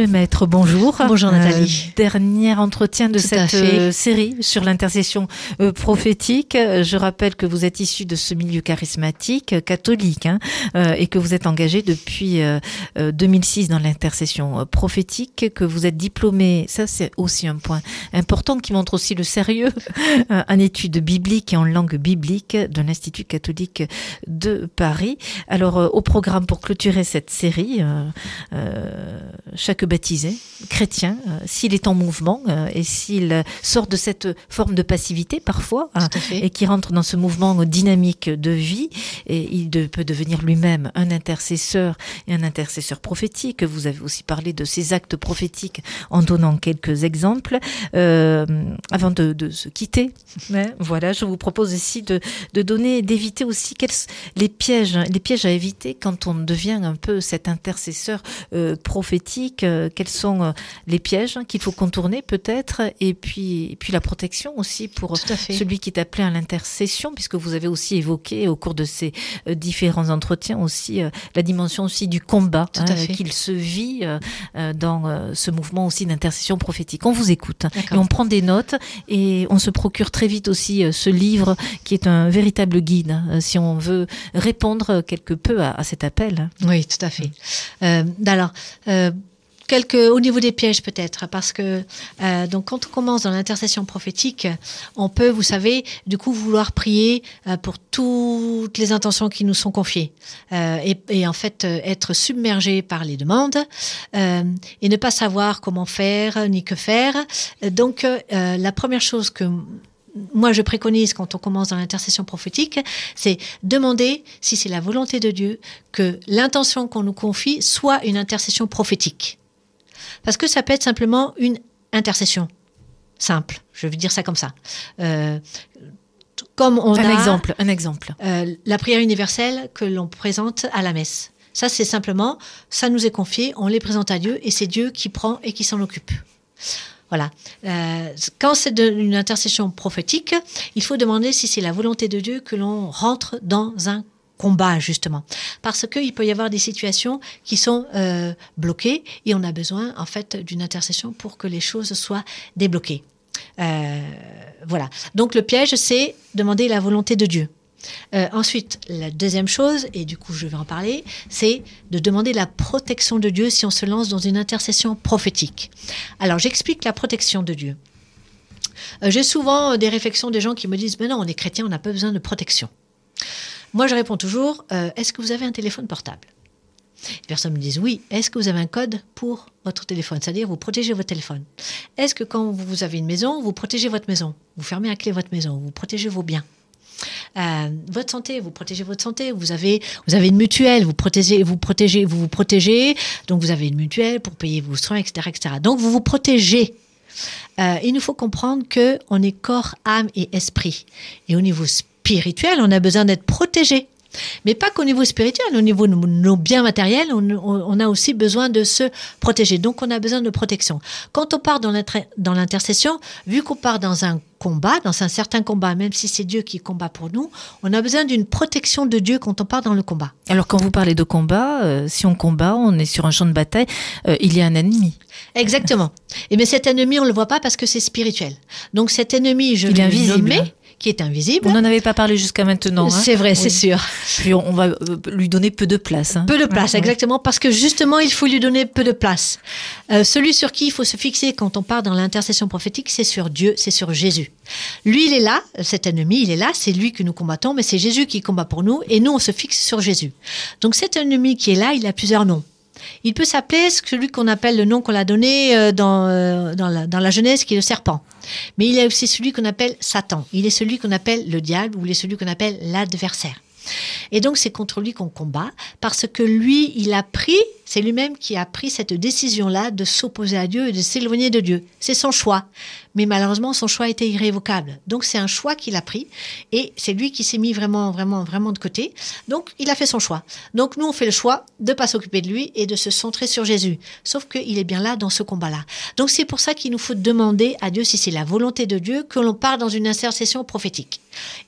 Lemaître, bonjour. Bonjour Nathalie. Euh, dernier entretien de Tout cette euh, série sur l'intercession euh, prophétique. Je rappelle que vous êtes issu de ce milieu charismatique catholique hein, et que vous êtes engagé depuis euh, euh, 2006 dans l'intercession prophétique, que vous êtes diplômé, ça c'est aussi un point important qui montre aussi le sérieux en études bibliques et en langue biblique de l'Institut catholique de Paris. Alors au programme pour clôturer cette série, chaque baptisé chrétien, euh, s'il est en mouvement euh, et s'il euh, sort de cette forme de passivité parfois hein, et qui rentre dans ce mouvement dynamique de vie, et il de- peut devenir lui-même un intercesseur et un intercesseur prophétique. Vous avez aussi parlé de ces actes prophétiques en donnant quelques exemples. Euh, avant de, de se quitter, voilà, je vous propose ici de, de donner, d'éviter aussi quels, les pièges, les pièges à éviter quand on devient un peu cet intercesseur prophétique. Euh, quels sont euh, les pièges qu'il faut contourner peut-être, et puis, et puis la protection aussi pour celui qui est appelé à l'intercession, puisque vous avez aussi évoqué au cours de ces euh, différents entretiens aussi la dimension aussi du combat hein, qu'il se vit dans ce mouvement aussi d'intercession prophétique. On vous écoute et D'accord. on prend des notes et on se procure très vite aussi ce livre qui est un véritable guide hein, si on veut répondre quelque peu à, à cet appel. Oui, tout à fait. Euh, alors, euh, au niveau des pièges peut-être, parce que euh, donc quand on commence dans l'intercession prophétique, on peut, vous savez, du coup vouloir prier euh, pour toutes les intentions qui nous sont confiées Euh, et, et en fait être submergé par les demandes et ne pas savoir comment faire ni que faire. Donc la première chose que moi je préconise quand on commence dans l'intercession prophétique, c'est demander si c'est la volonté de Dieu que l'intention qu'on nous confie soit une intercession prophétique. Parce que ça peut être simplement une intercession simple, je vais dire ça comme ça. Euh, comme on un a exemple, un exemple. euh, la prière universelle que l'on présente à la messe. Ça, c'est simplement, ça nous est confié, on les présente à Dieu et c'est Dieu qui prend et qui s'en occupe. Voilà. Euh, quand c'est de- une intercession prophétique, il faut demander si c'est la volonté de Dieu que l'on rentre dans un combat, justement. Parce qu'il peut y avoir des situations qui sont euh, bloquées et on a besoin, en fait, d'une intercession pour que les choses soient débloquées. Euh, voilà. Donc le piège, c'est demander la volonté de Dieu. Euh, ensuite, la deuxième chose, et du coup je vais en parler, c'est de demander la protection de Dieu si on se lance dans une intercession prophétique. Alors j'explique la protection de Dieu. J'ai souvent des réflexions des gens qui me disent, mais non, on est chrétien, on n'a pas besoin de protection. Moi je réponds toujours, euh, est-ce que vous avez un téléphone portable? Les personnes me disent oui. Est-ce que vous avez un code pour votre téléphone C'est-à-dire, vous protégez votre téléphone? Est-ce que quand vous avez une maison, vous protégez votre maison? Vous fermez à clé votre maison, vous protégez vos biens? Euh, votre santé, vous protégez votre santé. Vous avez, vous avez une mutuelle, vous protégez, vous protégez, vous vous protégez. Donc vous avez une mutuelle pour payer vos soins, etc., etc. Donc vous vous protégez. Euh, il nous faut comprendre que on est corps, âme et esprit. Et au niveau spirituel, on a besoin d'être protégé. Mais pas qu'au niveau spirituel, au niveau de nos biens matériels, on, a aussi besoin de se protéger. Donc on a besoin de protection. Quand on part dans l'inter- dans l'intercession, vu qu'on part dans un combat, dans un certain combat, même si c'est Dieu qui combat pour nous, on a besoin d'une protection de Dieu quand on part dans le combat. Alors quand vous parlez de combat, euh, si on combat, on est sur un champ de bataille, euh, il y a un ennemi. Exactement. Et mais cet ennemi, on le voit pas parce que c'est spirituel. Donc cet ennemi, je Il est invisible. nommer, qui est invisible. On n'en avait pas parlé jusqu'à maintenant. hein. C'est vrai, c'est sûr. Puis on, va euh, lui donner peu de place. hein. Peu de place, Ouais, ouais. exactement, parce que justement, il faut lui donner peu de place. Euh, celui sur qui il faut se fixer quand on part dans l'intercession prophétique, c'est sur Dieu, c'est sur Jésus. Lui, il est là, cet ennemi, il est là, c'est lui que nous combattons, mais c'est Jésus qui combat pour nous, et nous, on se fixe sur Jésus. Donc cet ennemi qui est là, il a plusieurs noms. Il peut s'appeler celui qu'on appelle le nom qu'on l'a donné dans, euh, dans, la, dans la Genèse, qui est le serpent. Mais il y a aussi celui qu'on appelle Satan. Il est celui qu'on appelle le diable ou il est celui qu'on appelle l'adversaire. Et donc c'est contre lui qu'on combat parce que lui, il a pris, c'est lui-même qui a pris cette décision-là de s'opposer à Dieu et de s'éloigner de Dieu. C'est son choix. Mais malheureusement, son choix était irrévocable. Donc c'est un choix qu'il a pris et c'est lui qui s'est mis vraiment, vraiment, vraiment de côté. Donc il a fait son choix. Donc nous, on fait le choix de pas s'occuper de lui et de se centrer sur Jésus. Sauf qu'il est bien là dans ce combat-là. Donc c'est pour ça qu'il nous faut demander à Dieu si c'est la volonté de Dieu que l'on part dans une intercession prophétique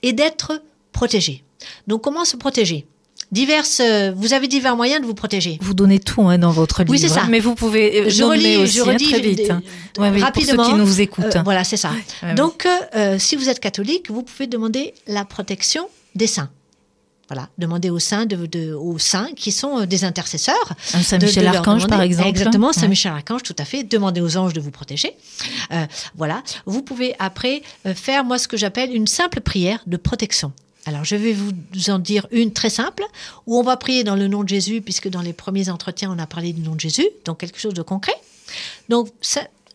et d'être protégé. Donc comment se protéger? Diverses, euh, vous avez divers moyens de vous protéger. Vous donnez tout hein, dans votre livre. Oui, c'est ça. Mais vous pouvez euh, Je relis, aussi je hein, redis très vite. euh, hein. Ouais, oui, rapidement. Pour ceux qui nous écoutent. Euh, voilà, c'est ça. Ouais, ouais. Donc, euh, si vous êtes catholique, vous pouvez demander la protection des saints. Voilà, demandez aux saints, de, de- aux saints qui sont euh, des intercesseurs. Un de- Saint-Michel de leur Archange, demander- par exemple. Exactement, Ouais. Saint-Michel Archange, tout à fait. Demandez aux anges de vous protéger. Voilà. Vous pouvez après faire, moi, ce que j'appelle une simple prière de protection. Alors, je vais vous en dire une très simple, où on va prier dans le nom de Jésus, puisque dans les premiers entretiens, on a parlé du nom de Jésus, donc quelque chose de concret. Donc,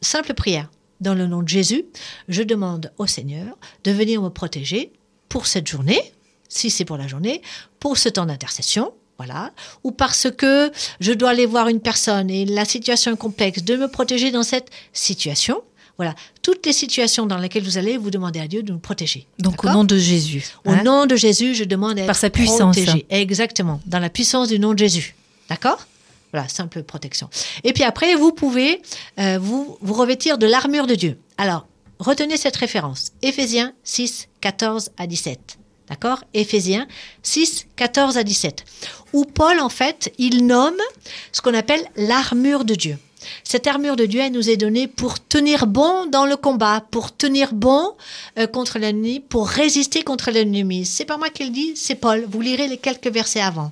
simple prière. Dans le nom de Jésus, je demande au Seigneur de venir me protéger pour cette journée, si c'est pour la journée, pour ce temps d'intercession, voilà, ou parce que je dois aller voir une personne et la situation est complexe, de me protéger dans cette situation. Voilà, toutes les situations dans lesquelles vous allez, vous demandez à Dieu de nous protéger. Donc au nom de Jésus. Au hein. nom de Jésus, je demande à Par être sa puissance. protégé. Exactement, dans la puissance du nom de Jésus. D'accord Voilà, simple protection. Et puis après, vous pouvez euh, vous, vous revêtir de l'armure de Dieu. Alors, retenez cette référence. Éphésiens 6, 14 à 17. D'accord Éphésiens 6, 14 à 17. Où Paul, en fait, il nomme ce qu'on appelle l'armure de Dieu. Cette armure de Dieu, elle nous est donnée pour tenir bon dans le combat, pour tenir bon euh, contre l'ennemi, pour résister contre l'ennemi. C'est pas moi qui le dis, c'est Paul. Vous lirez les quelques versets avant.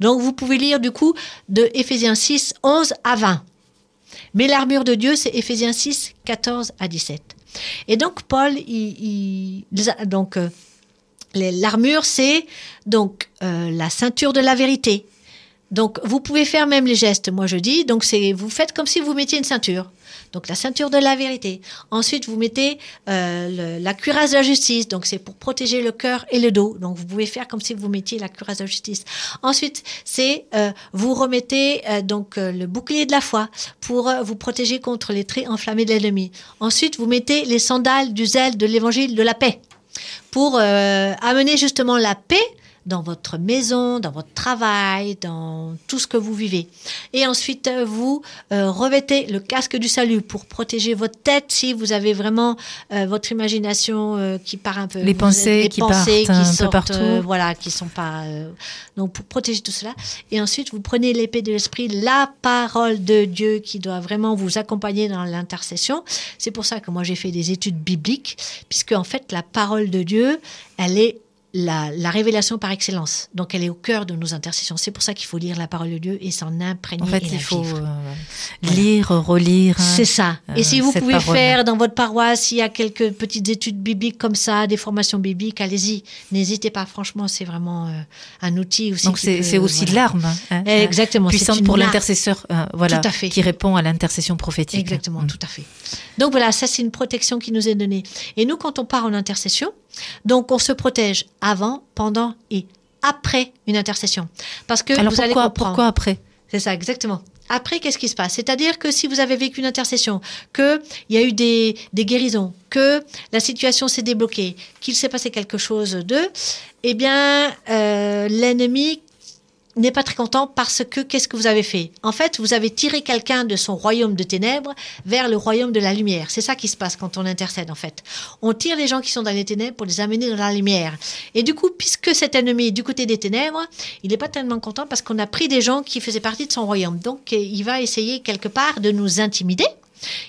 Donc vous pouvez lire du coup de Éphésiens 6, 11 à 20. Mais l'armure de Dieu, c'est Éphésiens 6, 14 à 17. Et donc Paul, donc euh, l'armure, c'est donc euh, la ceinture de la vérité. Donc vous pouvez faire même les gestes. Moi je dis, donc c'est vous faites comme si vous mettiez une ceinture. Donc la ceinture de la vérité. Ensuite vous mettez euh, le- la cuirasse de la justice. Donc c'est pour protéger le cœur et le dos. Donc vous pouvez faire comme si vous mettiez la cuirasse de la justice. Ensuite c'est euh, vous remettez euh, donc euh, le bouclier de la foi pour euh, vous protéger contre les traits enflammés de l'ennemi. Ensuite vous mettez les sandales du zèle de l'évangile de la paix pour euh, amener justement la paix dans votre maison, dans votre travail, dans tout ce que vous vivez. Et ensuite, euh, vous euh, revêtez le casque du salut pour protéger votre tête si vous avez vraiment euh, votre imagination euh, qui part un peu. Les pensées les qui pensées partent un peu partout. euh, voilà, qui sont pas. euh, donc pour protéger tout cela. Et ensuite, vous prenez l'épée de l'esprit, la parole de Dieu qui doit vraiment vous accompagner dans l'intercession. C'est pour ça que moi j'ai fait des études bibliques, puisque en fait la parole de Dieu, elle est la, la révélation par excellence. Donc elle est au cœur de nos intercessions. C'est pour ça qu'il faut lire la parole de Dieu et s'en imprégner En fait, et la il faut vivre. euh, lire, relire. hein. C'est ça. euh, et si vous pouvez parole. faire dans votre paroisse, il y a quelques petites études bibliques comme ça, des formations bibliques, allez-y. N'hésitez pas. Franchement, c'est vraiment euh, un outil aussi. Donc c'est aussi de voilà. l'arme. hein, hein, Exactement. c'est Puissante pour l'intercesseur, euh, voilà, Tout à fait. qui répond à l'intercession prophétique. Exactement, Mm. tout à fait. Donc voilà, ça c'est une protection qui nous est donnée. Et nous, quand on part en intercession, donc on se protège avant, pendant et après une intercession. Parce que Alors vous allez pourquoi, comprendre. pourquoi après? C'est ça, exactement. Après, qu'est-ce qui se passe? C'est-à-dire que si vous avez vécu une intercession, qu'il y a eu des, des guérisons, que la situation s'est débloquée, qu'il s'est passé quelque chose d'eux, eh bien, euh, l'ennemi n'est pas très content parce que qu'est-ce que vous avez fait? En fait, vous avez tiré quelqu'un de son royaume de ténèbres vers le royaume de la lumière. C'est ça qui se passe quand on intercède, en fait. On tire les gens qui sont dans les ténèbres pour les amener dans la lumière. Et du coup, puisque cet ennemi est du côté des ténèbres, il n'est pas tellement content parce qu'on a pris des gens qui faisaient partie de son royaume. Donc, euh, il va essayer quelque part de nous intimider.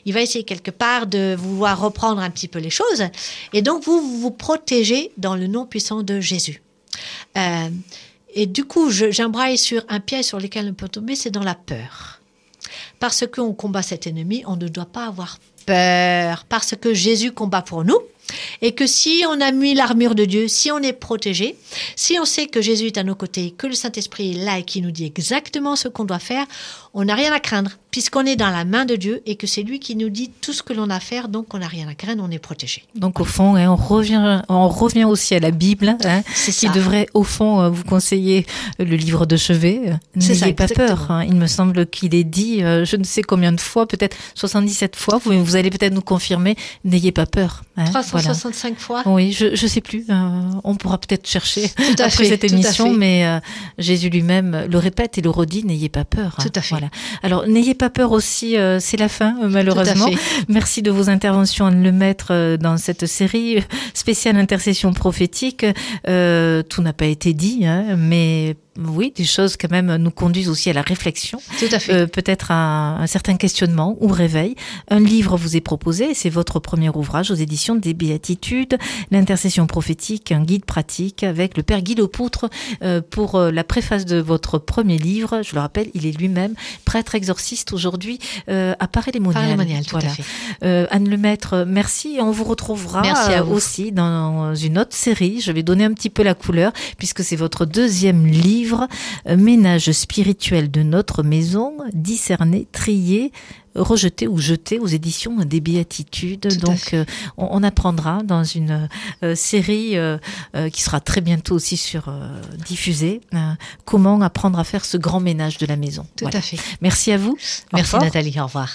Il va essayer quelque part de vouloir reprendre un petit peu les choses. Et donc, vous vous, vous protégez dans le nom puissant de Jésus. Euh, et du coup, je- j'embraye sur un piège sur lequel on peut tomber, c'est dans la peur. Parce qu'on combat cet ennemi, on ne doit pas avoir peur. Parce que Jésus combat pour nous. Et que si on a mis l'armure de Dieu, si on est protégé, si on sait que Jésus est à nos côtés, que le Saint-Esprit est là et qui nous dit exactement ce qu'on doit faire, on n'a rien à craindre, puisqu'on est dans la main de Dieu et que c'est lui qui nous dit tout ce que l'on a à faire, donc on n'a rien à craindre, on est protégé. Donc au fond, hein, on, revient, on revient aussi à la Bible, hein, qui ça. devrait au fond euh, vous conseiller euh, le livre de chevet. Euh, N'ayez pas exactement. peur. hein. Il me semble qu'il est dit, je ne sais combien de fois, peut-être 77 fois, vous, vous allez peut-être nous confirmer, n'ayez pas peur. hein, voilà. 365 fois. Oui, je je sais plus. euh, on pourra peut-être chercher Tout après fait, cette émission, mais euh, Jésus lui-même le répète et le redit n'ayez pas peur. hein, Tout à fait. Voilà. Alors n'ayez pas peur aussi. euh, c'est la fin euh, malheureusement. Merci de vos interventions, Anne Lemaître, euh, dans cette série spéciale intercession prophétique. Euh, tout n'a pas été dit, hein, mais oui, des choses quand même nous conduisent aussi à la réflexion, Tout à fait. euh, peut-être à un certain questionnement ou réveil. Un livre vous est proposé, c'est votre premier ouvrage aux éditions des Béatitudes, l'intercession prophétique, un guide pratique avec le Père Guy Lepoutre euh, pour euh, la préface de votre premier livre. Je le rappelle, il est lui-même prêtre exorciste aujourd'hui euh, à Paris-les-Moniales. Voilà. fait. Euh, Anne Lemaître, merci. On vous retrouvera Merci à vous. aussi dans une autre série. Je vais donner un petit peu la couleur puisque c'est votre deuxième livre, euh, Ménage spirituel de notre maison, discerné, trié, rejeté ou jeté aux éditions des Béatitudes. Tout Donc, euh, on, on apprendra dans une euh, série euh, qui sera très bientôt aussi sur diffusée comment apprendre à faire ce grand ménage de la maison. Tout Voilà. à fait. Merci à vous. Merci. Nathalie, au revoir.